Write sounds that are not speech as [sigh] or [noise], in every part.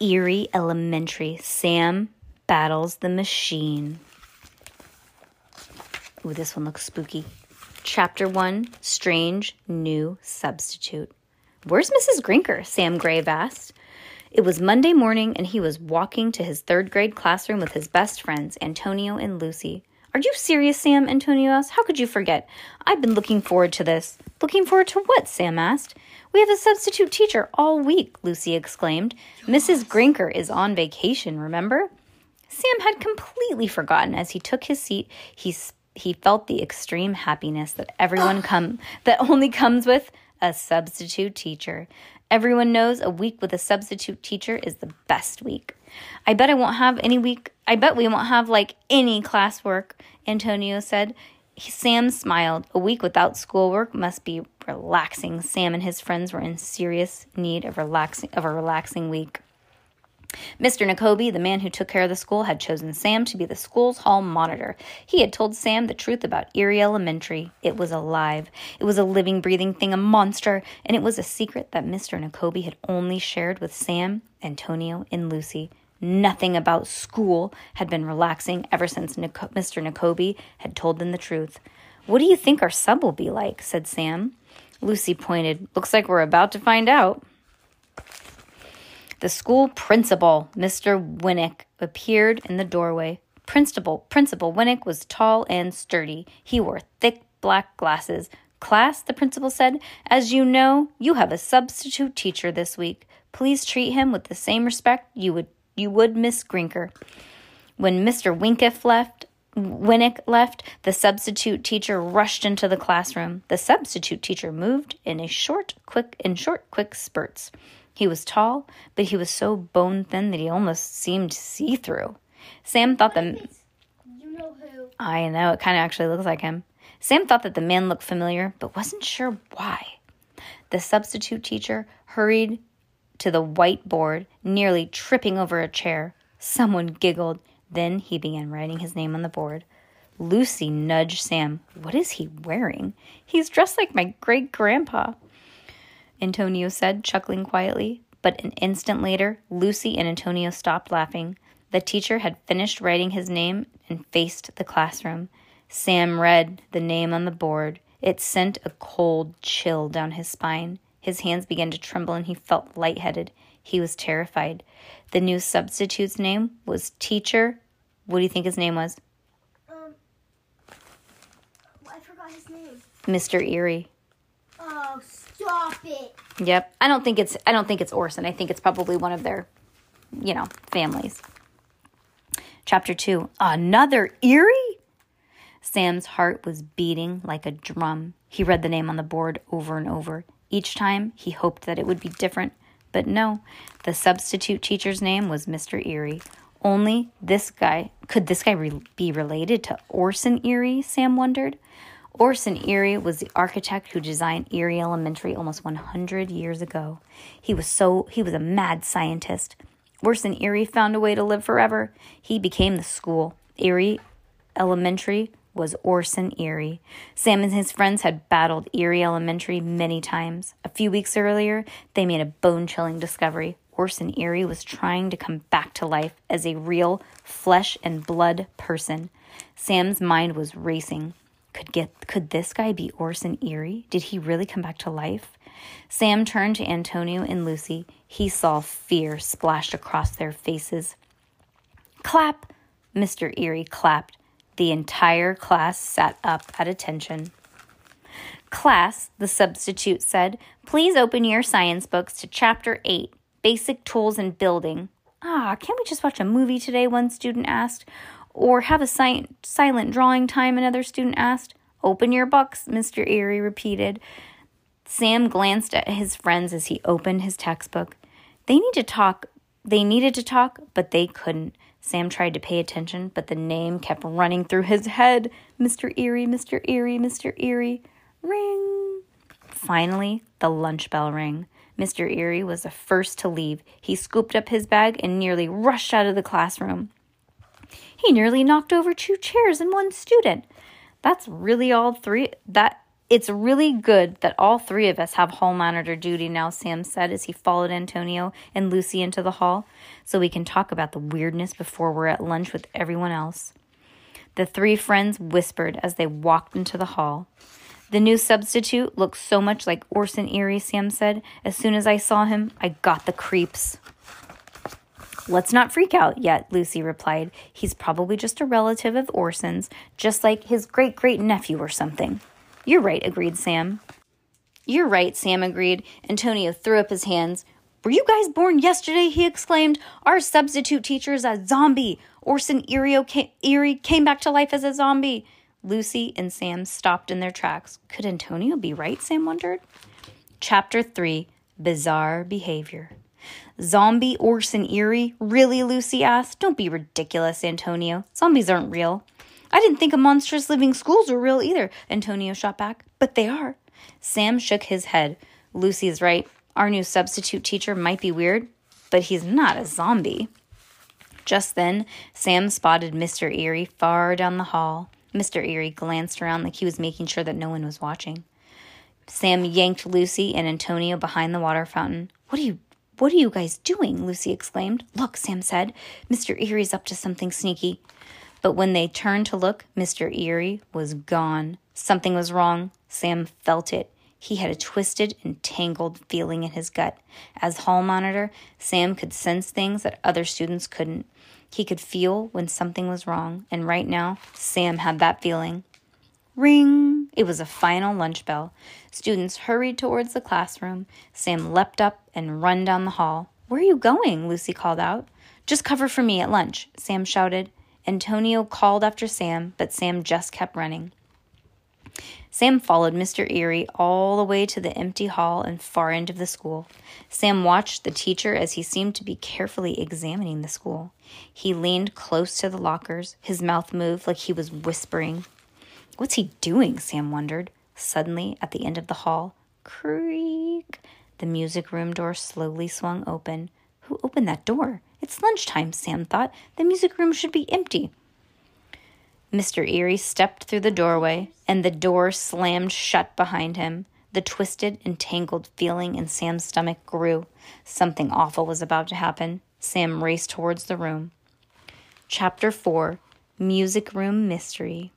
Eerie Elementary. Sam battles the machine. Ooh, this one looks spooky. Chapter 1 Strange New Substitute. Where's Mrs. Grinker? Sam Grave asked. It was Monday morning, and he was walking to his third grade classroom with his best friends, Antonio and Lucy. Are you serious, Sam? Antonio asked. How could you forget? I've been looking forward to this. Looking forward to what? Sam asked. We have a substitute teacher all week, Lucy exclaimed. Mrs. Grinker is on vacation, remember? Sam had completely forgotten as he took his seat. He he felt the extreme happiness that everyone ah. come that only comes with a substitute teacher. Everyone knows a week with a substitute teacher is the best week. I bet I won't have any week. I bet we won't have like any classwork, Antonio said. Sam smiled. A week without schoolwork must be relaxing. Sam and his friends were in serious need of relaxing of a relaxing week. Mr. Nekobi, the man who took care of the school, had chosen Sam to be the school's hall monitor. He had told Sam the truth about Eerie Elementary. It was alive. It was a living, breathing thing, a monster, and it was a secret that Mr. Nekobi had only shared with Sam, Antonio, and Lucy. Nothing about school had been relaxing ever since Mr. Nekobi had told them the truth. What do you think our sub will be like? said Sam. Lucy pointed. Looks like we're about to find out. The school principal, Mr. Winnick, appeared in the doorway. Principal, Principal Winnick was tall and sturdy. He wore thick black glasses. Class, the principal said, as you know, you have a substitute teacher this week. Please treat him with the same respect you would you would Miss Grinker. When Mr. Winkiff left, Winnick left, the substitute teacher rushed into the classroom. The substitute teacher moved in a short, quick, in short, quick spurts. He was tall, but he was so bone thin that he almost seemed see through. Sam thought the You know who? I know it kind of actually looks like him. Sam thought that the man looked familiar, but wasn't sure why. The substitute teacher hurried to the whiteboard, nearly tripping over a chair. Someone giggled. Then he began writing his name on the board. Lucy nudged Sam. What is he wearing? He's dressed like my great grandpa. Antonio said, chuckling quietly. But an instant later, Lucy and Antonio stopped laughing. The teacher had finished writing his name and faced the classroom. Sam read the name on the board. It sent a cold chill down his spine. His hands began to tremble and he felt lightheaded. He was terrified. The new substitute's name was Teacher. What do you think his name was? Um, I forgot his name. Mr. Eerie. Oh, stop it. Yep. I don't think it's I don't think it's Orson. I think it's probably one of their, you know, families. Chapter 2. Another Eerie? Sam's heart was beating like a drum. He read the name on the board over and over. Each time he hoped that it would be different, but no. The substitute teacher's name was Mr. Eerie. Only this guy could this guy re- be related to Orson Eerie? Sam wondered. Orson Eerie was the architect who designed Eerie Elementary almost 100 years ago. He was so he was a mad scientist. Orson Eerie found a way to live forever. He became the school. Eerie Elementary was Orson Eerie. Sam and his friends had battled Eerie Elementary many times. A few weeks earlier, they made a bone chilling discovery. Orson Eerie was trying to come back to life as a real flesh and blood person. Sam's mind was racing. Could get could this guy be Orson Eerie? Did he really come back to life? Sam turned to Antonio and Lucy. He saw fear splashed across their faces. Clap! Mr. Eerie clapped. The entire class sat up at attention. Class, the substitute said, please open your science books to chapter 8, Basic Tools and Building. Ah, can't we just watch a movie today? One student asked. Or have a si- silent drawing time, another student asked. Open your books, Mr. Eerie repeated. Sam glanced at his friends as he opened his textbook. They need to talk they needed to talk, but they couldn't. Sam tried to pay attention, but the name kept running through his head Mr. Eerie, Mr. Eerie, Mr. Eerie. Ring. Finally, the lunch bell rang. Mr. Eerie was the first to leave. He scooped up his bag and nearly rushed out of the classroom. He nearly knocked over two chairs and one student. That's really all three that it's really good that all three of us have hall monitor duty now, Sam said as he followed Antonio and Lucy into the hall, so we can talk about the weirdness before we're at lunch with everyone else. The three friends whispered as they walked into the hall. The new substitute looks so much like Orson Eerie, Sam said. As soon as I saw him, I got the creeps. Let's not freak out yet, Lucy replied. He's probably just a relative of Orson's, just like his great great nephew or something. You're right, agreed Sam. You're right, Sam agreed. Antonio threw up his hands. Were you guys born yesterday? he exclaimed. Our substitute teacher is a zombie. Orson Eerie came back to life as a zombie. Lucy and Sam stopped in their tracks. Could Antonio be right? Sam wondered. Chapter 3 Bizarre Behavior. Zombie Orson Eerie? Really? Lucy asked. Don't be ridiculous, Antonio. Zombies aren't real. I didn't think a monstrous living schools were real either, Antonio shot back. But they are. Sam shook his head. Lucy's right. Our new substitute teacher might be weird, but he's not a zombie. Just then, Sam spotted Mr. Eerie far down the hall. Mr. Eerie glanced around like he was making sure that no one was watching. Sam yanked Lucy and Antonio behind the water fountain. What are you what are you guys doing? Lucy exclaimed. Look, Sam said. Mr. Eerie's up to something sneaky. But when they turned to look, Mr. Eerie was gone. Something was wrong. Sam felt it. He had a twisted and tangled feeling in his gut. As hall monitor, Sam could sense things that other students couldn't. He could feel when something was wrong, and right now, Sam had that feeling. Ring! It was a final lunch bell. Students hurried towards the classroom. Sam leapt up and run down the hall. Where are you going? Lucy called out. Just cover for me at lunch, Sam shouted. Antonio called after Sam, but Sam just kept running. Sam followed Mr. Eerie all the way to the empty hall and far end of the school. Sam watched the teacher as he seemed to be carefully examining the school. He leaned close to the lockers. His mouth moved like he was whispering. What's he doing? Sam wondered. Suddenly, at the end of the hall, creak, the music room door slowly swung open. Who opened that door? It's lunchtime, Sam thought. The music room should be empty. Mr. Eerie stepped through the doorway, and the door slammed shut behind him. The twisted and tangled feeling in Sam's stomach grew. Something awful was about to happen. Sam raced towards the room. Chapter 4 Music Room Mystery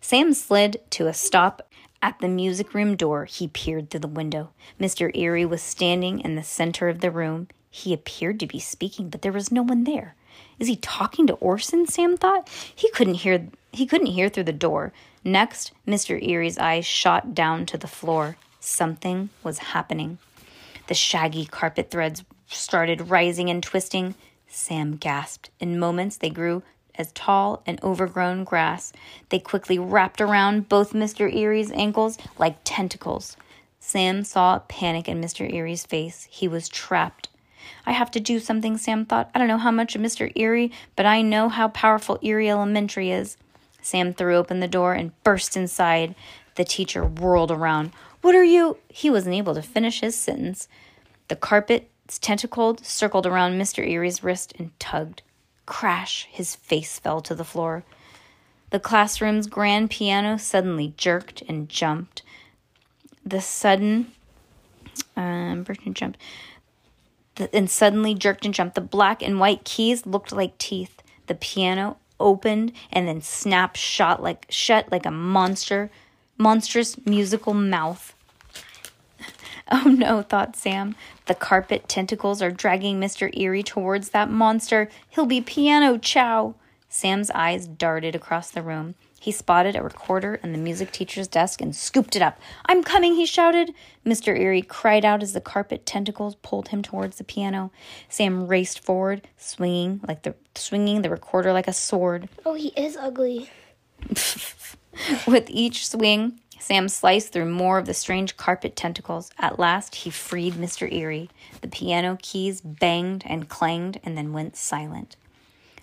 Sam slid to a stop at the music room door. He peered through the window. Mr. Eerie was standing in the center of the room. He appeared to be speaking, but there was no one there. Is he talking to Orson? Sam thought. He couldn't hear he couldn't hear through the door. Next, Mr. Eerie's eyes shot down to the floor. Something was happening. The shaggy carpet threads started rising and twisting. Sam gasped. In moments, they grew as tall and overgrown grass. They quickly wrapped around both Mr. Eerie's ankles like tentacles. Sam saw panic in Mr. Eerie's face. He was trapped. I have to do something, Sam thought. I don't know how much of Mr. Eerie, but I know how powerful Eerie Elementary is. Sam threw open the door and burst inside. The teacher whirled around. What are you? He wasn't able to finish his sentence. The carpet's tentacled circled around Mr. Eerie's wrist and tugged. Crash! His face fell to the floor. The classroom's grand piano suddenly jerked and jumped. The sudden, um, and jumped, and suddenly jerked and jumped. The black and white keys looked like teeth. The piano opened and then snapped shot like shut like a monster, monstrous musical mouth. [laughs] Oh no, thought Sam. The carpet tentacles are dragging Mr. Eerie towards that monster. He'll be piano chow. Sam's eyes darted across the room. He spotted a recorder in the music teacher's desk and scooped it up. I'm coming, he shouted. Mr. Eerie cried out as the carpet tentacles pulled him towards the piano. Sam raced forward, swinging like the swinging the recorder like a sword. Oh, he is ugly. [laughs] With each swing, Sam sliced through more of the strange carpet tentacles. At last, he freed Mr. Erie. The piano keys banged and clanged and then went silent.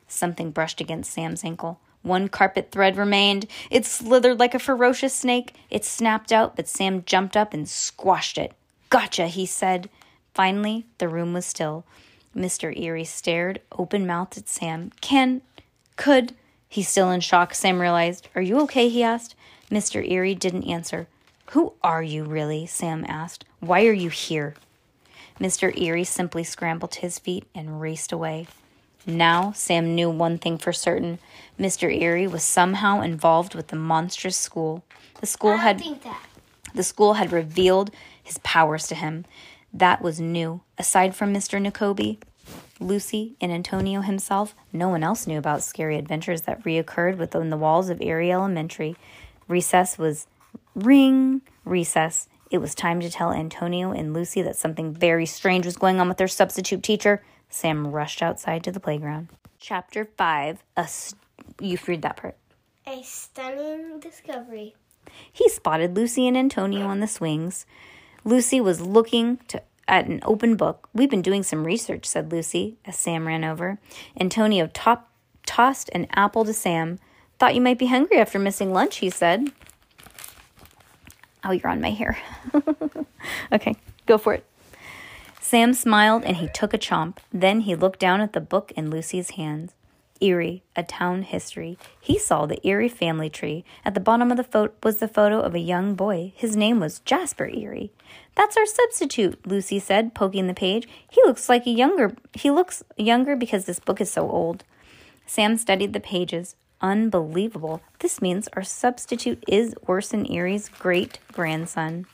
Something brushed against Sam's ankle. One carpet thread remained. It slithered like a ferocious snake. It snapped out, but Sam jumped up and squashed it. Gotcha, he said. Finally, the room was still. Mr. Eerie stared open mouthed at Sam. Can, could, he's still in shock, Sam realized. Are you okay? he asked. Mr. Eerie didn't answer. Who are you, really? Sam asked. Why are you here? Mr. Eerie simply scrambled to his feet and raced away. Now, Sam knew one thing for certain Mr. Eerie was somehow involved with the monstrous school. The school had the school had revealed his powers to him. That was new. Aside from Mr. Nekobi, Lucy, and Antonio himself, no one else knew about scary adventures that reoccurred within the walls of Eerie Elementary. Recess was ring recess. It was time to tell Antonio and Lucy that something very strange was going on with their substitute teacher. Sam rushed outside to the playground. Chapter 5. A s- you read that part. A stunning discovery. He spotted Lucy and Antonio on the swings. Lucy was looking to, at an open book. We've been doing some research, said Lucy as Sam ran over. Antonio top, tossed an apple to Sam. Thought you might be hungry after missing lunch, he said. Oh, you're on my hair. [laughs] okay, go for it. Sam smiled and he took a chomp. Then he looked down at the book in Lucy's hands. Eerie, a town history. He saw the Eerie family tree. At the bottom of the photo was the photo of a young boy. His name was Jasper Eerie. That's our substitute, Lucy said, poking the page. He looks like a younger he looks younger because this book is so old. Sam studied the pages. Unbelievable. This means our substitute is Orson Eerie's great grandson.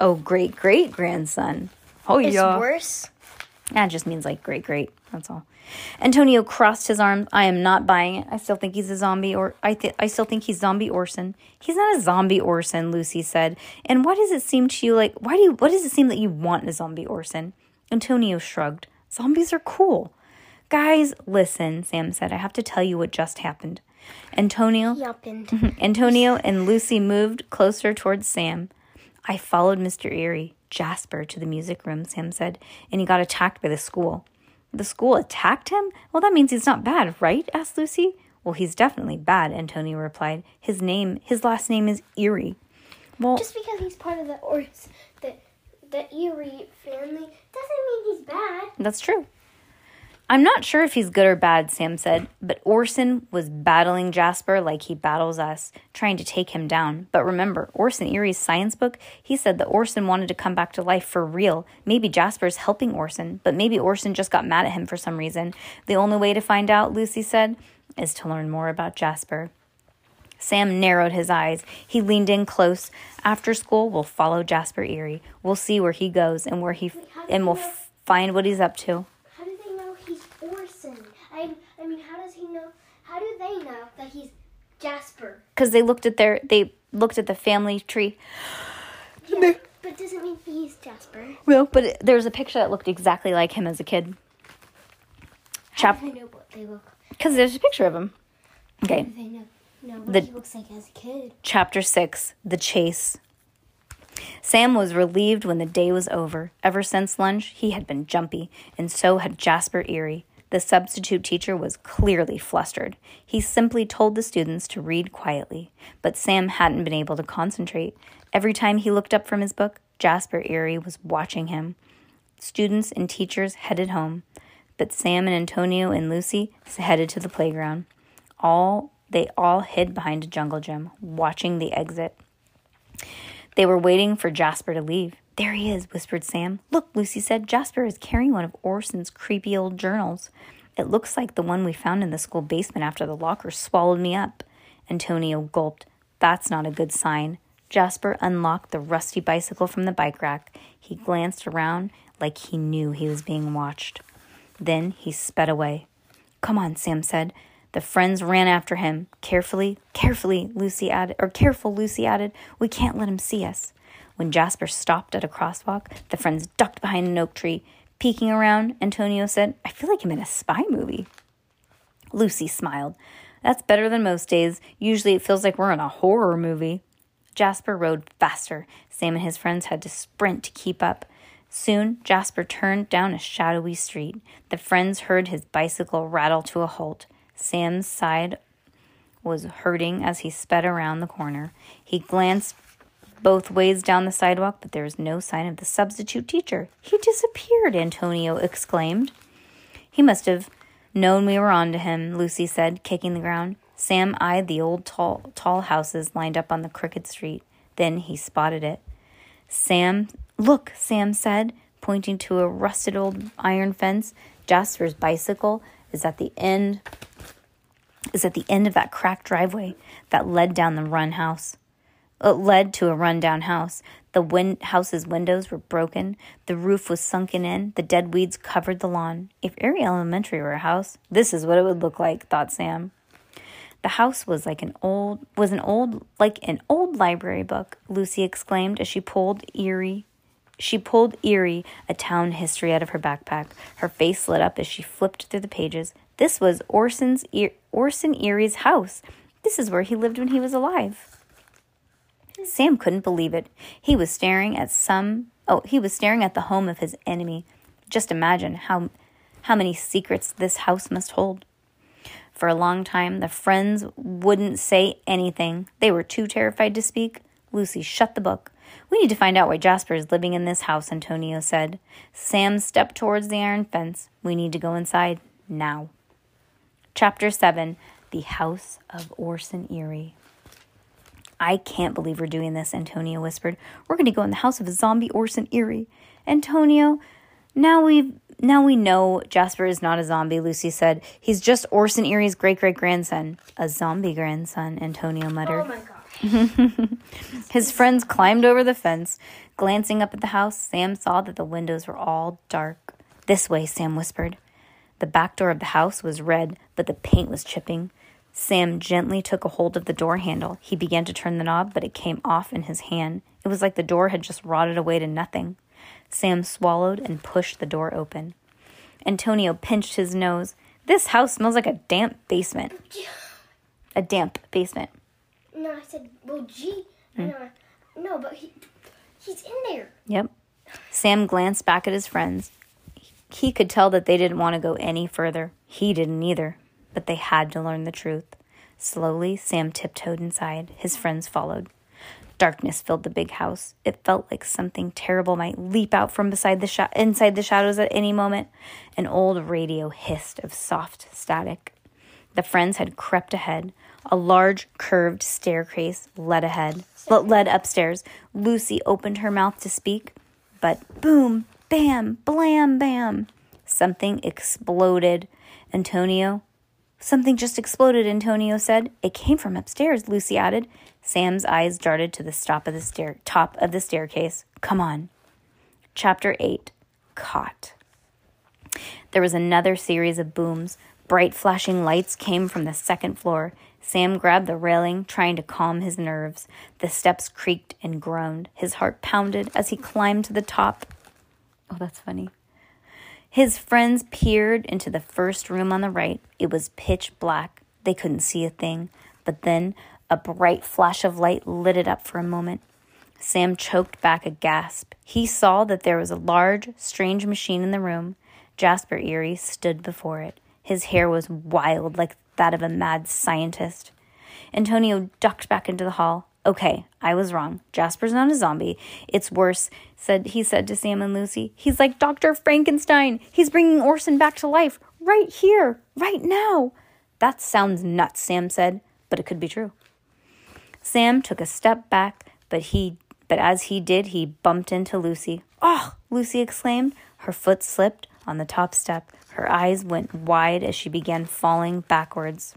Oh, great great grandson. Oh, It's yeah. worse. That just means like great, great. That's all. Antonio crossed his arms. I am not buying it. I still think he's a zombie, or I th- I still think he's zombie Orson. He's not a zombie Orson, Lucy said. And why does it seem to you like why do you what does it seem that you want a zombie Orson? Antonio shrugged. Zombies are cool. Guys, listen, Sam said. I have to tell you what just happened. Antonio. [laughs] Antonio and Lucy moved closer towards Sam. I followed Mr. Eerie, Jasper, to the music room, Sam said, and he got attacked by the school. The school attacked him? Well, that means he's not bad, right? asked Lucy. Well, he's definitely bad, Antonio replied. His name, his last name is Eerie. Well, Just because he's part of the Ors, the the Eerie family, doesn't mean he's bad. That's true. I'm not sure if he's good or bad, Sam said, but Orson was battling Jasper like he battles us, trying to take him down. But remember, Orson Eerie's science book, he said that Orson wanted to come back to life for real. Maybe Jasper's helping Orson, but maybe Orson just got mad at him for some reason. The only way to find out, Lucy said, is to learn more about Jasper. Sam narrowed his eyes. He leaned in close. After school, we'll follow Jasper Eerie. We'll see where he goes and where he and we'll find what he's up to. How do they know he's Orson? I I mean, how does he know? How do they know that he's Jasper? because they looked at their they looked at the family tree. Yeah, but doesn't mean he's Jasper. Well, but it, there's a picture that looked exactly like him as a kid. How do they know what they look? because there's a picture of him. How Okay, do they know? Know what The- he looks like as a kid. chapter six, the chase. Sam was relieved when the day was over. Ever since lunch, he had been jumpy, and so had Jasper Eerie. The substitute teacher was clearly flustered. He simply told the students to read quietly, but Sam hadn't been able to concentrate. Every time he looked up from his book, Jasper Eerie was watching him. Students and teachers headed home, but Sam and Antonio and Lucy headed to the playground. All they all hid behind a jungle gym, watching the exit. They were waiting for Jasper to leave. There he is, whispered Sam. Look, Lucy said, Jasper is carrying one of Orson's creepy old journals. It looks like the one we found in the school basement after the locker swallowed me up. Antonio gulped. That's not a good sign. Jasper unlocked the rusty bicycle from the bike rack. He glanced around like he knew he was being watched. Then he sped away. Come on, Sam said. The friends ran after him. Carefully, carefully, Lucy added, or careful, Lucy added. We can't let him see us. When Jasper stopped at a crosswalk, the friends ducked behind an oak tree. Peeking around, Antonio said, I feel like I'm in a spy movie. Lucy smiled. That's better than most days. Usually it feels like we're in a horror movie. Jasper rode faster. Sam and his friends had to sprint to keep up. Soon, Jasper turned down a shadowy street. The friends heard his bicycle rattle to a halt. Sam's side was hurting as he sped around the corner. He glanced both ways down the sidewalk, but there was no sign of the substitute teacher. He disappeared, Antonio exclaimed. He must have known we were on to him, Lucy said, kicking the ground. Sam eyed the old tall, tall houses lined up on the crooked street. Then he spotted it. Sam Look, Sam said, pointing to a rusted old iron fence. Jasper's bicycle is at the end is at the end of that cracked driveway that led down the run house. It led to a rundown house. The win- house's windows were broken. The roof was sunken in. The dead weeds covered the lawn. If Eerie Elementary were a house, this is what it would look like, thought Sam. The house was like an old was an old like an old library book, Lucy exclaimed as she pulled Eerie she pulled Eerie, a town history, out of her backpack. Her face lit up as she flipped through the pages. This was Orson's Orson Eerie's house. This is where he lived when he was alive. Sam couldn't believe it. He was staring at some oh, he was staring at the home of his enemy. Just imagine how how many secrets this house must hold. For a long time, the friends wouldn't say anything. They were too terrified to speak. Lucy shut the book. We need to find out why Jasper is living in this house, Antonio said. Sam stepped towards the iron fence. We need to go inside now. Chapter 7 The House of Orson Eerie. I can't believe we're doing this, Antonio whispered. We're going to go in the house of a zombie Orson Eerie. Antonio, now we've now we know Jasper is not a zombie, Lucy said. He's just Orson Eerie's great great grandson. A zombie grandson, Antonio muttered. Oh my god. [laughs] His friends climbed over the fence. Glancing up at the house, Sam saw that the windows were all dark. This way, Sam whispered. The back door of the house was red, but the paint was chipping. Sam gently took a hold of the door handle. He began to turn the knob, but it came off in his hand. It was like the door had just rotted away to nothing. Sam swallowed and pushed the door open. Antonio pinched his nose. This house smells like a damp basement. A damp basement. No, I said, well, gee. Hmm. No, no, but he, he's in there. Yep. Sam glanced back at his friends. He could tell that they didn't want to go any further. He didn't either, but they had to learn the truth. Slowly, Sam tiptoed inside. His friends followed. Darkness filled the big house. It felt like something terrible might leap out from beside the sh- inside the shadows at any moment. An old radio hissed of soft static. The friends had crept ahead. A large curved staircase led ahead, led upstairs. Lucy opened her mouth to speak, but boom, bam, blam, bam. Something exploded. Antonio, something just exploded, Antonio said. It came from upstairs, Lucy added. Sam's eyes darted to the top of the stair top of the staircase. Come on. Chapter 8 Caught. There was another series of booms. Bright flashing lights came from the second floor. Sam grabbed the railing, trying to calm his nerves. The steps creaked and groaned. His heart pounded as he climbed to the top. Oh, that's funny. His friends peered into the first room on the right. It was pitch black. They couldn't see a thing. But then a bright flash of light lit it up for a moment. Sam choked back a gasp. He saw that there was a large, strange machine in the room. Jasper Eerie stood before it. His hair was wild like that of a mad scientist. Antonio ducked back into the hall. Okay, I was wrong. Jasper's not a zombie. It's worse, said he said to Sam and Lucy. He's like Dr. Frankenstein. He's bringing Orson back to life right here, right now. That sounds nuts, Sam said, but it could be true. Sam took a step back, but he but as he did, he bumped into Lucy. Oh, Lucy exclaimed. Her foot slipped on the top step. Her eyes went wide as she began falling backwards.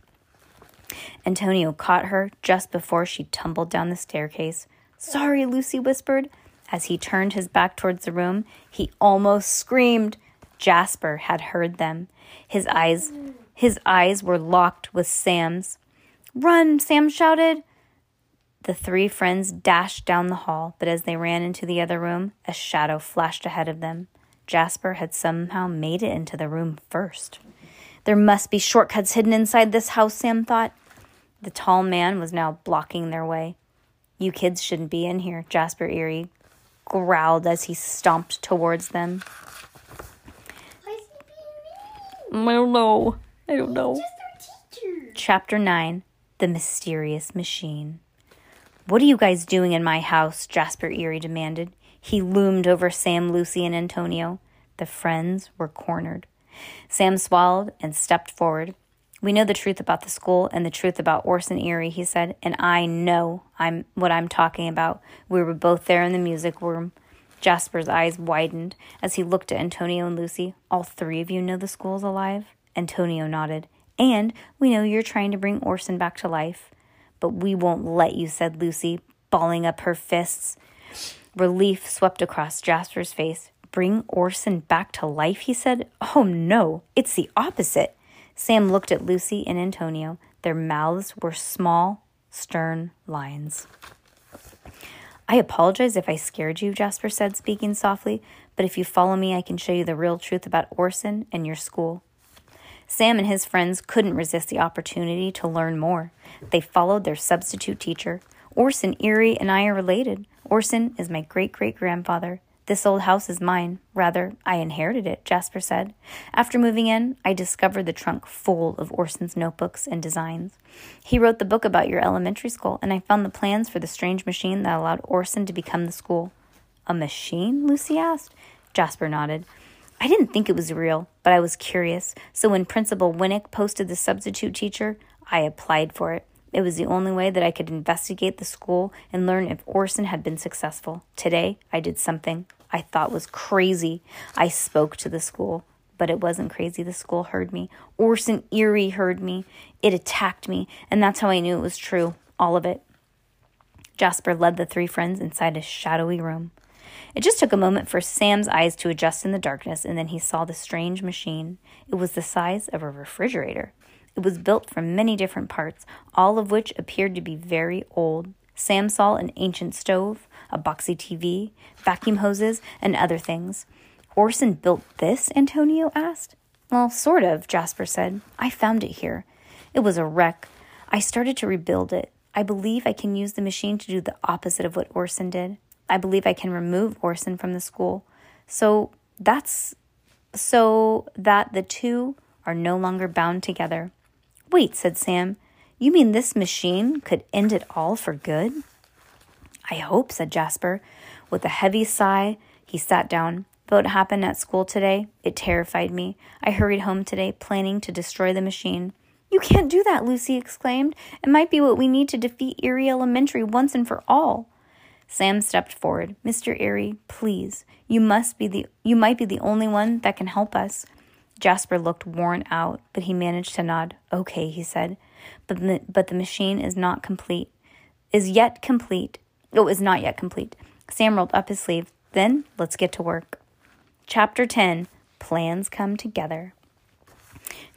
Antonio caught her just before she tumbled down the staircase. Sorry, Lucy whispered. As he turned his back towards the room, he almost screamed. Jasper had heard them. His eyes his eyes were locked with Sam's. Run, Sam shouted. The three friends dashed down the hall, but as they ran into the other room, a shadow flashed ahead of them. Jasper had somehow made it into the room first. There must be shortcuts hidden inside this house, Sam thought. The tall man was now blocking their way. You kids shouldn't be in here, Jasper Eerie growled as he stomped towards them. Why is he being mean? I don't know. I don't know. Just our teacher. Chapter 9 The Mysterious Machine. What are you guys doing in my house? Jasper Eerie demanded. He loomed over Sam, Lucy, and Antonio. The friends were cornered. Sam swallowed and stepped forward. We know the truth about the school and the truth about Orson Eerie, he said, and I know I'm what I'm talking about. We were both there in the music room. Jasper's eyes widened as he looked at Antonio and Lucy. All three of you know the school's alive? Antonio nodded. And we know you're trying to bring Orson back to life. But we won't let you, said Lucy, balling up her fists. Relief swept across Jasper's face. Bring Orson back to life, he said. Oh no, it's the opposite. Sam looked at Lucy and Antonio. Their mouths were small, stern lines. I apologize if I scared you, Jasper said, speaking softly, but if you follow me, I can show you the real truth about Orson and your school. Sam and his friends couldn't resist the opportunity to learn more. They followed their substitute teacher. Orson Eerie and I are related. Orson is my great great grandfather. This old house is mine. Rather, I inherited it, Jasper said. After moving in, I discovered the trunk full of Orson's notebooks and designs. He wrote the book about your elementary school, and I found the plans for the strange machine that allowed Orson to become the school. A machine? Lucy asked. Jasper nodded. I didn't think it was real, but I was curious, so when Principal Winnick posted the substitute teacher, I applied for it. It was the only way that I could investigate the school and learn if Orson had been successful. Today, I did something I thought was crazy. I spoke to the school, but it wasn't crazy. The school heard me. Orson Eerie heard me. It attacked me, and that's how I knew it was true. All of it. Jasper led the three friends inside a shadowy room. It just took a moment for Sam's eyes to adjust in the darkness, and then he saw the strange machine. It was the size of a refrigerator. It was built from many different parts, all of which appeared to be very old. Sam saw an ancient stove, a boxy TV, vacuum hoses, and other things. Orson built this? Antonio asked. Well, sort of, Jasper said. I found it here. It was a wreck. I started to rebuild it. I believe I can use the machine to do the opposite of what Orson did. I believe I can remove Orson from the school. So that's so that the two are no longer bound together. Wait, said Sam. You mean this machine could end it all for good? I hope, said Jasper. With a heavy sigh, he sat down. What happened at school today? It terrified me. I hurried home today, planning to destroy the machine. You can't do that, Lucy exclaimed. It might be what we need to defeat Eerie Elementary once and for all. Sam stepped forward. Mr. Eerie, please. You must be the you might be the only one that can help us. Jasper looked worn out, but he managed to nod. Okay, he said. But but the machine is not complete. Is yet complete. Oh, was not yet complete. Sam rolled up his sleeve. Then let's get to work. Chapter 10 Plans Come Together.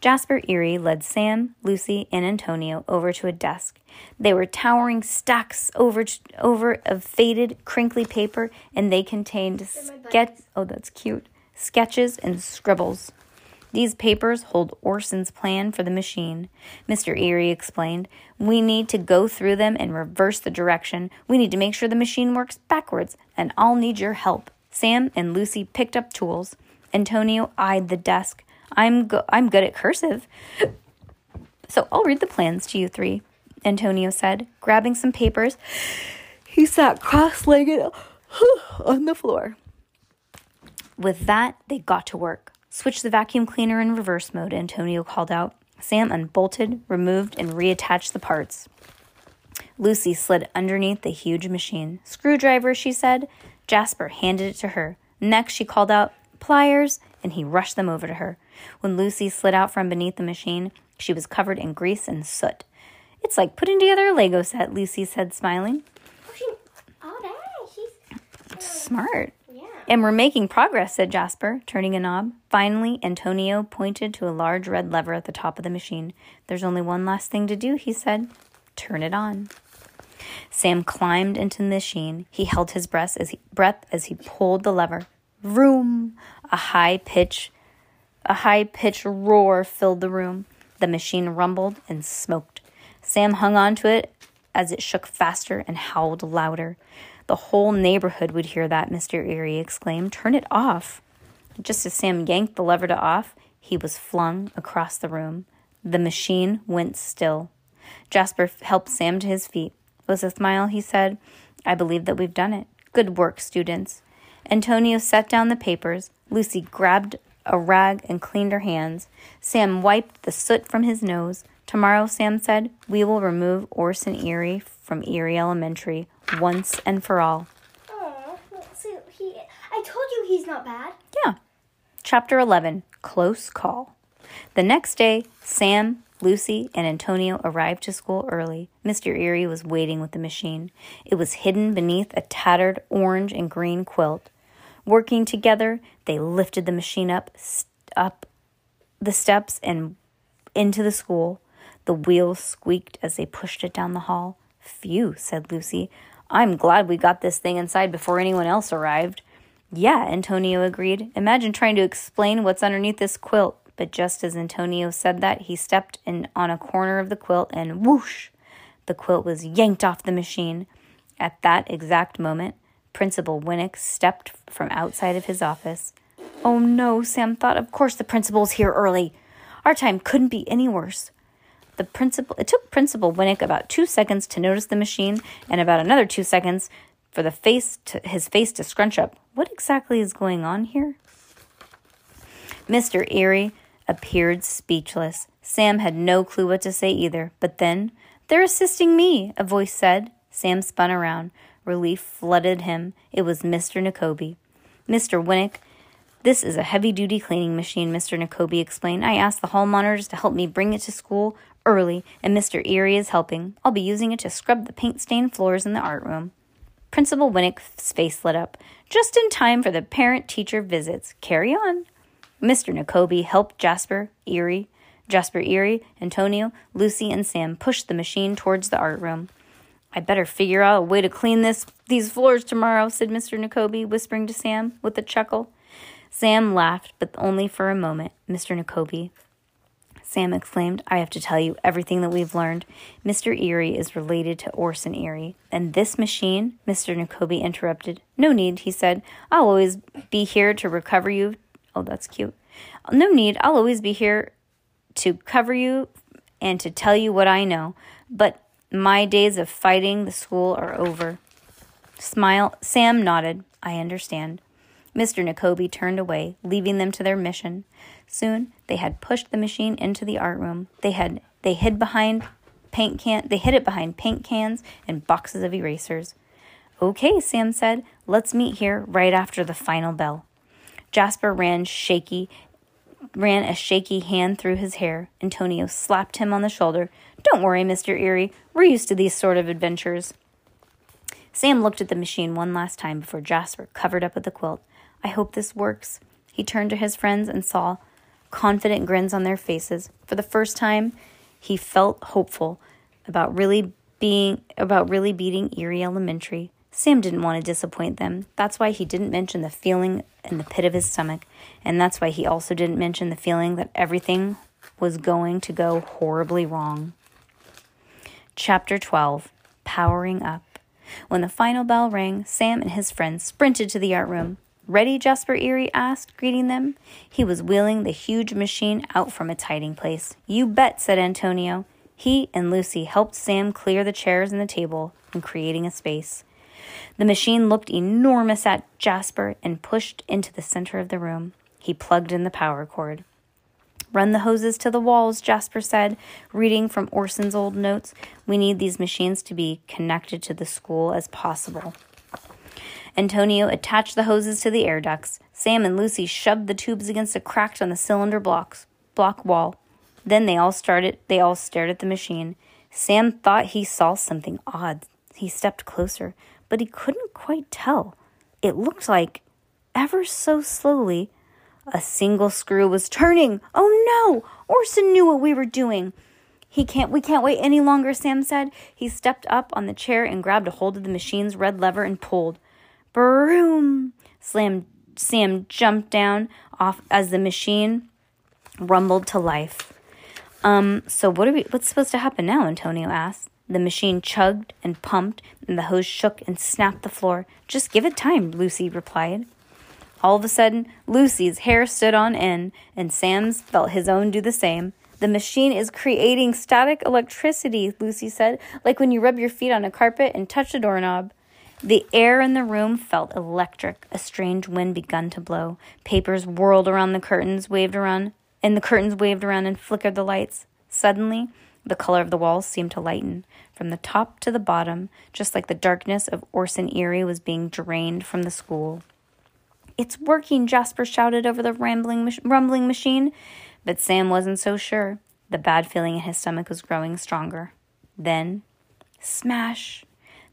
Jasper Eerie led Sam, Lucy, and Antonio over to a desk. They were towering stacks over over of faded, crinkly paper, and they contained sketch. Oh, that's cute. Sketches and scribbles. These papers hold Orson's plan for the machine. Mr. Eerie explained. We need to go through them and reverse the direction. We need to make sure the machine works backwards, and I'll need your help. Sam and Lucy picked up tools. Antonio eyed the desk. I'm go- I'm good at cursive. [laughs] So I'll read the plans to you three, Antonio said, grabbing some papers. [sighs] He sat cross-legged [sighs] on the floor. With that, they got to work. Switch the vacuum cleaner in reverse mode, Antonio called out. Sam unbolted, removed, and reattached the parts. Lucy slid underneath the huge machine. Screwdriver, she said. Jasper handed it to her. Next, she called out, Pliers, and he rushed them over to her. When Lucy slid out from beneath the machine, she was covered in grease and soot. It's like putting together a Lego set, Lucy said, smiling. She, dang. She's Smart. And we're making progress, said Jasper, turning a knob. Finally, Antonio pointed to a large red lever at the top of the machine. There's only one last thing to do, he said. Turn it on. Sam climbed into the machine. He held his breath as he, breath as he pulled the lever. Vroom! A high pitch, a high pitched roar filled the room. The machine rumbled and smoked. Sam hung onto it as it shook faster and howled louder. The whole neighborhood would hear that, Mr. Eerie exclaimed. Turn it off. Just as Sam yanked the lever to off, he was flung across the room. The machine went still. Jasper helped Sam to his feet. With a smile, he said, I believe that we've done it. Good work, students. Antonio set down the papers. Lucy grabbed a rag and cleaned her hands. Sam wiped the soot from his nose. Tomorrow, Sam said, we will remove Orson Eerie from Eerie Elementary once and for all. Oh, so he. I told you he's not bad. Yeah. Chapter 11 Close Call. The next day, Sam, Lucy, and Antonio arrived to school early. Mr. Eerie was waiting with the machine. It was hidden beneath a tattered orange and green quilt. Working together, they lifted the machine up, up the steps and into the school. The wheels squeaked as they pushed it down the hall. Phew, said Lucy. I'm glad we got this thing inside before anyone else arrived. Yeah, Antonio agreed. Imagine trying to explain what's underneath this quilt. But just as Antonio said that, he stepped in on a corner of the quilt and whoosh! The quilt was yanked off the machine. At that exact moment, Principal Winnick stepped from outside of his office. Oh no, Sam thought. Of course the principal's here early. Our time couldn't be any worse. The principal it took Principal Winnick about two seconds to notice the machine and about another two seconds for the face to, his face to scrunch up. What exactly is going on here? Mr. Eerie appeared speechless. Sam had no clue what to say either. But then, they're assisting me, a voice said. Sam spun around. Relief flooded him. It was Mr. Nekobi. Mr. Winnick, this is a heavy duty cleaning machine, Mr. Nekobi explained. I asked the hall monitors to help me bring it to school early, and Mr. Eerie is helping. I'll be using it to scrub the paint stained floors in the art room. Principal Winnick's face lit up. Just in time for the parent teacher visits. Carry on. Mr. Nekobi helped Jasper, Eerie, Jasper Eerie, Antonio, Lucy, and Sam push the machine towards the art room. I better figure out a way to clean this these floors tomorrow, said Mr. Nekobi, whispering to Sam with a chuckle. Sam laughed, but only for a moment. Mr. Nekobi, Sam exclaimed, I have to tell you everything that we've learned. Mr. Eerie is related to Orson Eerie. And this machine, Mr. Nekobi interrupted. No need, he said. I'll always be here to recover you Oh, that's cute. No need. I'll always be here to cover you and to tell you what I know. But my days of fighting the school are over. Smile. Sam nodded. I understand. Mr. Nekobi turned away, leaving them to their mission. Soon they had pushed the machine into the art room. They had they hid behind paint can they hid it behind paint cans and boxes of erasers. Okay, Sam said. Let's meet here right after the final bell. Jasper ran shaky ran a shaky hand through his hair. Antonio slapped him on the shoulder. Don't worry, Mr. Eerie. We're used to these sort of adventures. Sam looked at the machine one last time before Jasper covered up with the quilt. I hope this works. He turned to his friends and saw confident grins on their faces. For the first time, he felt hopeful about really being about really beating Eerie Elementary. Sam didn't want to disappoint them. That's why he didn't mention the feeling in the pit of his stomach, and that's why he also didn't mention the feeling that everything was going to go horribly wrong. Chapter 12 Powering Up. When the final bell rang, Sam and his friends sprinted to the art room. Ready? Jasper Eerie asked, greeting them. He was wheeling the huge machine out from its hiding place. You bet, said Antonio. He and Lucy helped Sam clear the chairs and the table and creating a space. The machine looked enormous at Jasper and pushed into the center of the room. He plugged in the power cord. Run the hoses to the walls, Jasper said, reading from Orson's old notes. We need these machines to be connected to the school as possible. Antonio attached the hoses to the air ducts. Sam and Lucy shoved the tubes against a crack on the cylinder blocks, block wall. Then they all started they all stared at the machine. Sam thought he saw something odd. He stepped closer but he couldn't quite tell. It looked like, ever so slowly, a single screw was turning. Oh no! Orson knew what we were doing. He can't we can't wait any longer, Sam said. He stepped up on the chair and grabbed a hold of the machine's red lever and pulled. Broom! Slam Sam jumped down off as the machine rumbled to life. Um, so what are we what's supposed to happen now? Antonio asked. The machine chugged and pumped, and the hose shook and snapped the floor. Just give it time, Lucy replied. All of a sudden, Lucy's hair stood on end, and Sam's felt his own do the same. The machine is creating static electricity, Lucy said, like when you rub your feet on a carpet and touch a doorknob. The air in the room felt electric. A strange wind begun to blow. Papers whirled around the curtains, waved around, and the curtains waved around and flickered the lights. Suddenly, the color of the walls seemed to lighten from the top to the bottom, just like the darkness of Orson Eerie was being drained from the school. It's working, Jasper shouted over the rambling, rumbling machine. But Sam wasn't so sure. The bad feeling in his stomach was growing stronger. Then, smash!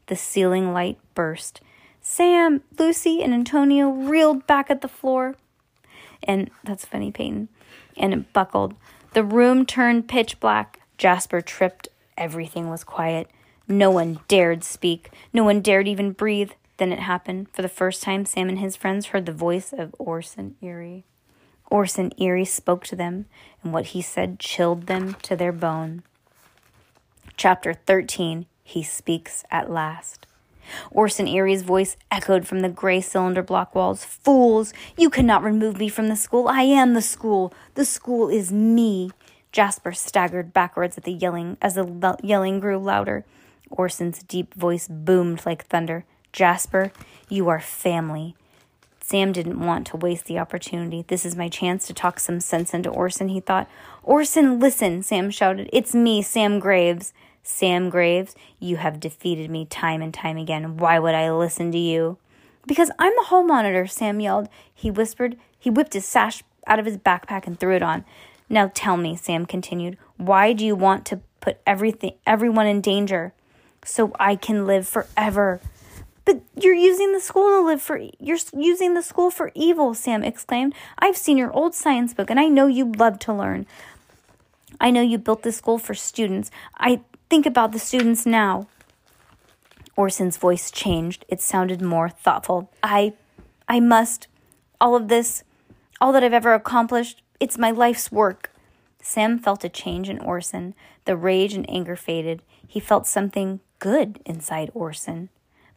The ceiling light burst. Sam, Lucy, and Antonio reeled back at the floor. And that's funny, Peyton. And it buckled. The room turned pitch black. Jasper tripped. Everything was quiet. No one dared speak. No one dared even breathe. Then it happened. For the first time, Sam and his friends heard the voice of Orson Eerie. Orson Eerie spoke to them, and what he said chilled them to their bone. Chapter 13 He Speaks at Last. Orson Eerie's voice echoed from the gray cylinder block walls. Fools! You cannot remove me from the school. I am the school. The school is me. Jasper staggered backwards at the yelling as the yelling grew louder. Orson's deep voice boomed like thunder. Jasper, you are family. Sam didn't want to waste the opportunity. This is my chance to talk some sense into Orson, he thought. Orson, listen, Sam shouted. It's me, Sam Graves. Sam Graves, you have defeated me time and time again. Why would I listen to you? Because I'm the hall monitor, Sam yelled. He whispered. He whipped his sash out of his backpack and threw it on. Now tell me, Sam continued, why do you want to put everything everyone in danger? So I can live forever. But you're using the school to live for you're using the school for evil, Sam exclaimed. I've seen your old science book and I know you love to learn. I know you built this school for students. I think about the students now. Orson's voice changed. It sounded more thoughtful. I I must all of this, all that I've ever accomplished, it's my life's work. Sam felt a change in Orson. The rage and anger faded. He felt something good inside Orson.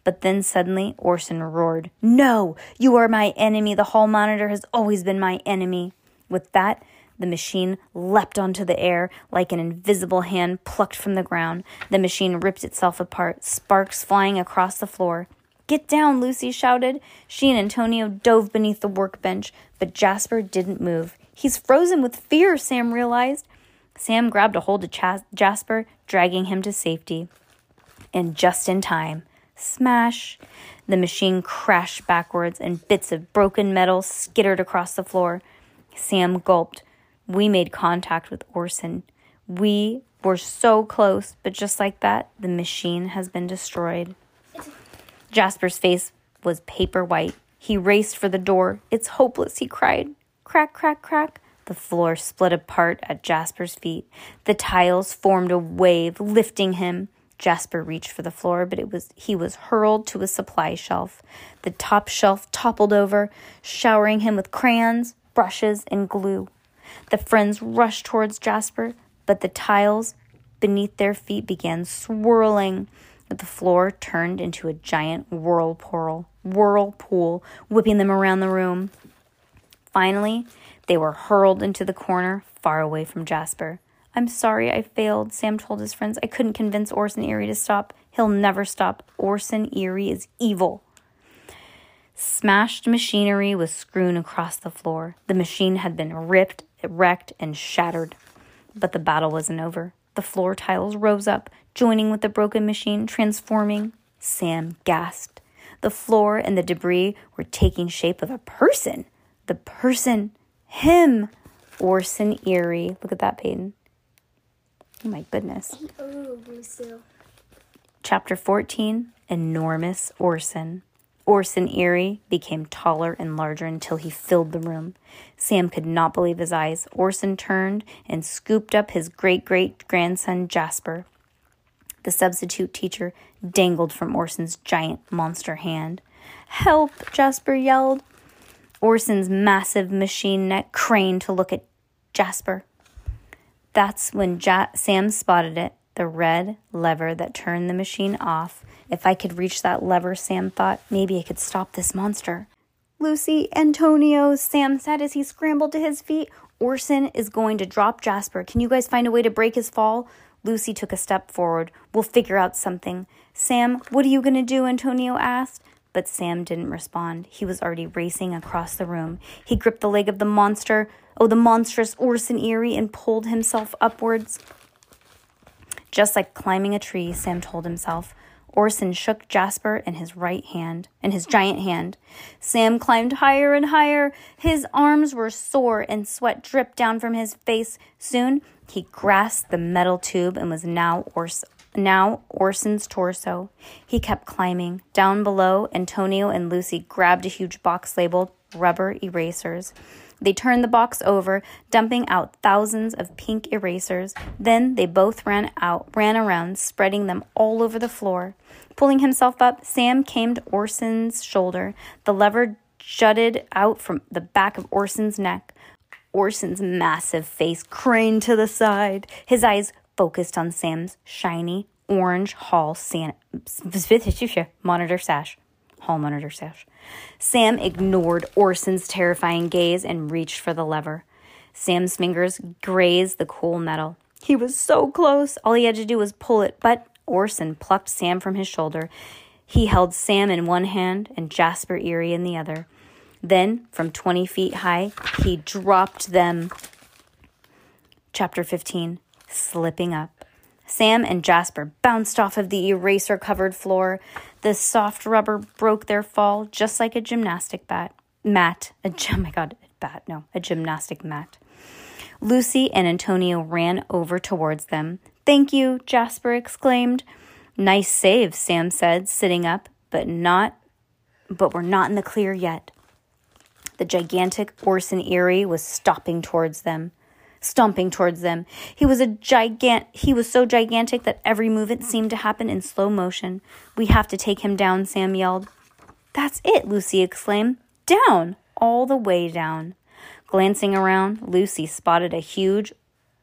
But then suddenly Orson roared, No, you are my enemy. The hall monitor has always been my enemy. With that, the machine leapt onto the air like an invisible hand plucked from the ground. The machine ripped itself apart, sparks flying across the floor. Get down, Lucy shouted. She and Antonio dove beneath the workbench, but Jasper didn't move. He's frozen with fear, Sam realized. Sam grabbed a hold of Jasper, dragging him to safety. And just in time, Smash! The machine crashed backwards and bits of broken metal skittered across the floor. Sam gulped. We made contact with Orson. We were so close, but just like that, the machine has been destroyed. Jasper's face was paper white. He raced for the door. It's hopeless, he cried. Crack, crack, crack. The floor split apart at Jasper's feet. The tiles formed a wave, lifting him. Jasper reached for the floor, but it was he was hurled to a supply shelf. The top shelf toppled over, showering him with crayons, brushes, and glue. The friends rushed towards Jasper, but the tiles beneath their feet began swirling. The floor turned into a giant whirlpool, whirlpool, whipping them around the room. Finally, they were hurled into the corner, far away from Jasper. I'm sorry I failed, Sam told his friends. I couldn't convince Orson Eerie to stop. He'll never stop. Orson Eerie is evil. Smashed machinery was strewn across the floor. The machine had been ripped, wrecked, and shattered. But the battle wasn't over. The floor tiles rose up, joining with the broken machine, transforming. Sam gasped. The floor and the debris were taking shape of a person. The person, him, Orson Eerie. Look at that, Peyton. Oh my goodness. Oh. Chapter 14 Enormous Orson. Orson Eerie became taller and larger until he filled the room. Sam could not believe his eyes. Orson turned and scooped up his great great grandson Jasper. The substitute teacher dangled from Orson's giant monster hand. Help! Jasper yelled. Orson's massive machine neck craned to look at Jasper. That's when ja- Sam spotted it. The red lever that turned the machine off. If I could reach that lever, Sam thought, maybe I could stop this monster. Lucy, Antonio, Sam said as he scrambled to his feet. Orson is going to drop Jasper. Can you guys find a way to break his fall? Lucy took a step forward. We'll figure out something. Sam, what are you going to do? Antonio asked. But Sam didn't respond. He was already racing across the room. He gripped the leg of the monster, oh, the monstrous Orson Eerie, and pulled himself upwards. Just like climbing a tree, Sam told himself. Orson shook Jasper in his right hand, in his giant hand. Sam climbed higher and higher. His arms were sore and sweat dripped down from his face. Soon he grasped the metal tube and was now now Orson's torso. He kept climbing. Down below, Antonio and Lucy grabbed a huge box labeled rubber erasers. They turned the box over, dumping out thousands of pink erasers. Then they both ran out, ran around, spreading them all over the floor. Pulling himself up, Sam came to Orson's shoulder. The lever jutted out from the back of Orson's neck. Orson's massive face craned to the side. His eyes focused on Sam's shiny orange hall san- [laughs] monitor sash. Hall monitor sash. Sam ignored Orson's terrifying gaze and reached for the lever. Sam's fingers grazed the cool metal. He was so close. All he had to do was pull it, but Orson plucked Sam from his shoulder. He held Sam in one hand and Jasper Eerie in the other. Then, from 20 feet high, he dropped them. Chapter 15 Slipping Up. Sam and Jasper bounced off of the eraser covered floor. The soft rubber broke their fall just like a gymnastic bat. Mat. A, [laughs] oh my god, bat, no, a gymnastic mat. Lucy and Antonio ran over towards them. Thank you, Jasper exclaimed. Nice save, Sam said, sitting up, but not but we're not in the clear yet. The gigantic Orson Eerie was stopping towards them stomping towards them. He was a gigant he was so gigantic that every movement seemed to happen in slow motion. We have to take him down, Sam yelled. That's it, Lucy exclaimed. Down, all the way down. Glancing around, Lucy spotted a huge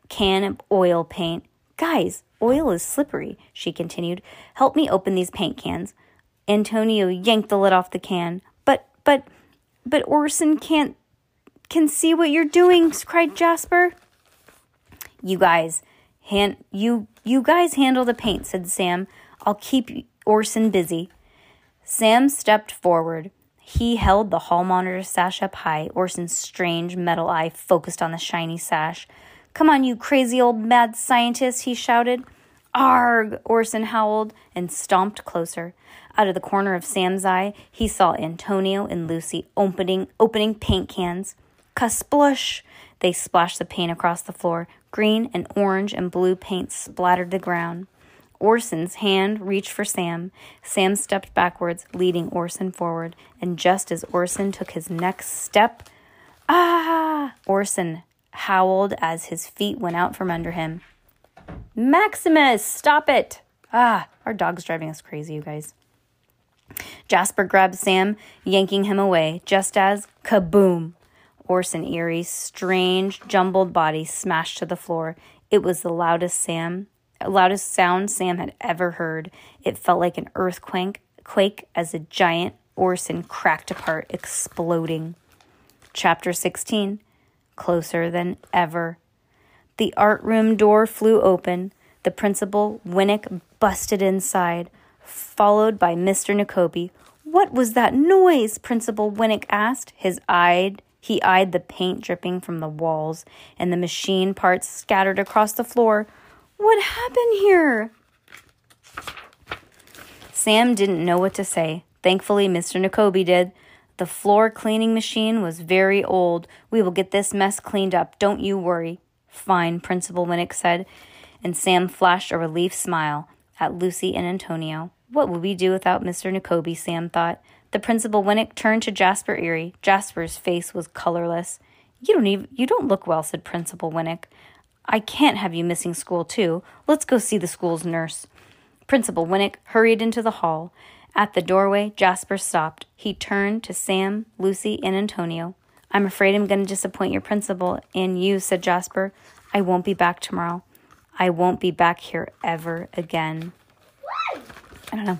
can of oil paint. Guys, oil is slippery, she continued. Help me open these paint cans. Antonio yanked the lid off the can. But, but, but Orson can't, can see what you're doing, cried Jasper. You guys, hand you you guys handle the paint, said Sam. I'll keep Orson busy. Sam stepped forward. He held the hall monitor sash up high. Orson's strange metal eye focused on the shiny sash. Come on, you crazy old mad scientist, he shouted. Arg! Orson howled and stomped closer. Out of the corner of Sam's eye, he saw Antonio and Lucy opening opening paint cans. Kasplush! They splashed the paint across the floor. Green and orange and blue paint splattered the ground. Orson's hand reached for Sam. Sam stepped backwards, leading Orson forward. And just as Orson took his next step, ah! Orson howled as his feet went out from under him. Maximus, stop it! Ah, our dog's driving us crazy, you guys. Jasper grabbed Sam, yanking him away, just as kaboom! Orson Eerie's strange, jumbled body smashed to the floor. It was the loudest Sam, loudest sound Sam had ever heard. It felt like an earthquake quake as a giant Orson cracked apart, exploding. Chapter 16 Closer than ever. The art room door flew open. The principal, Winnick, busted inside, followed by Mr. Nekobi. What was that noise? Principal Winnick asked, his eye he eyed the paint dripping from the walls and the machine parts scattered across the floor. What happened here? Sam didn't know what to say. Thankfully, Mr. Nekobi did. The floor cleaning machine was very old. We will get this mess cleaned up. Don't you worry. Fine, Principal Winnick said, and Sam flashed a relief smile at Lucy and Antonio. What would we do without Mr. Nekobi? Sam thought. The principal Winnick turned to Jasper Eerie. Jasper's face was colorless. You don't even you don't look well, said Principal Winnick. I can't have you missing school too. Let's go see the school's nurse. Principal Winnick hurried into the hall. At the doorway, Jasper stopped. He turned to Sam, Lucy, and Antonio. I'm afraid I'm going to disappoint your principal and you, said Jasper. I won't be back tomorrow. I won't be back here ever again. I don't know.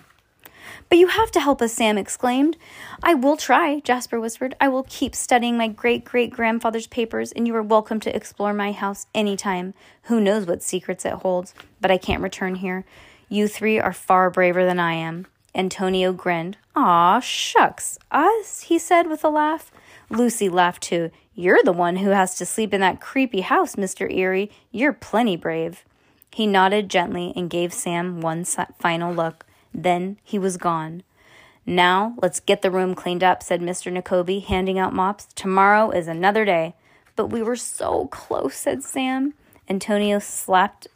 But you have to help us, Sam exclaimed. I will try, Jasper whispered. I will keep studying my great great grandfather's papers, and you are welcome to explore my house any time. Who knows what secrets it holds, but I can't return here. You three are far braver than I am. Antonio grinned. Aw, shucks. Us? he said with a laugh. Lucy laughed too. You're the one who has to sleep in that creepy house, Mr. Eerie. You're plenty brave. He nodded gently and gave Sam one final look. Then he was gone. Now let's get the room cleaned up, said Mr. Nekobi, handing out mops. Tomorrow is another day. But we were so close, said Sam. Antonio slapped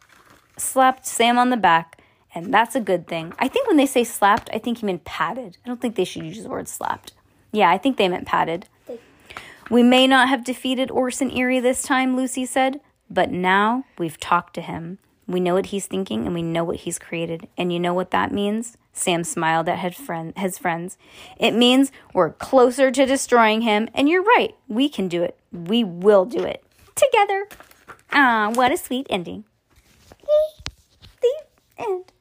slapped Sam on the back, and that's a good thing. I think when they say slapped, I think he meant patted. I don't think they should use the word slapped. Yeah, I think they meant patted. We may not have defeated Orson Eerie this time, Lucy said, but now we've talked to him. We know what he's thinking and we know what he's created. And you know what that means? Sam smiled at his, friend, his friends. It means we're closer to destroying him. And you're right, we can do it. We will do it together. Ah, what a sweet ending. The end.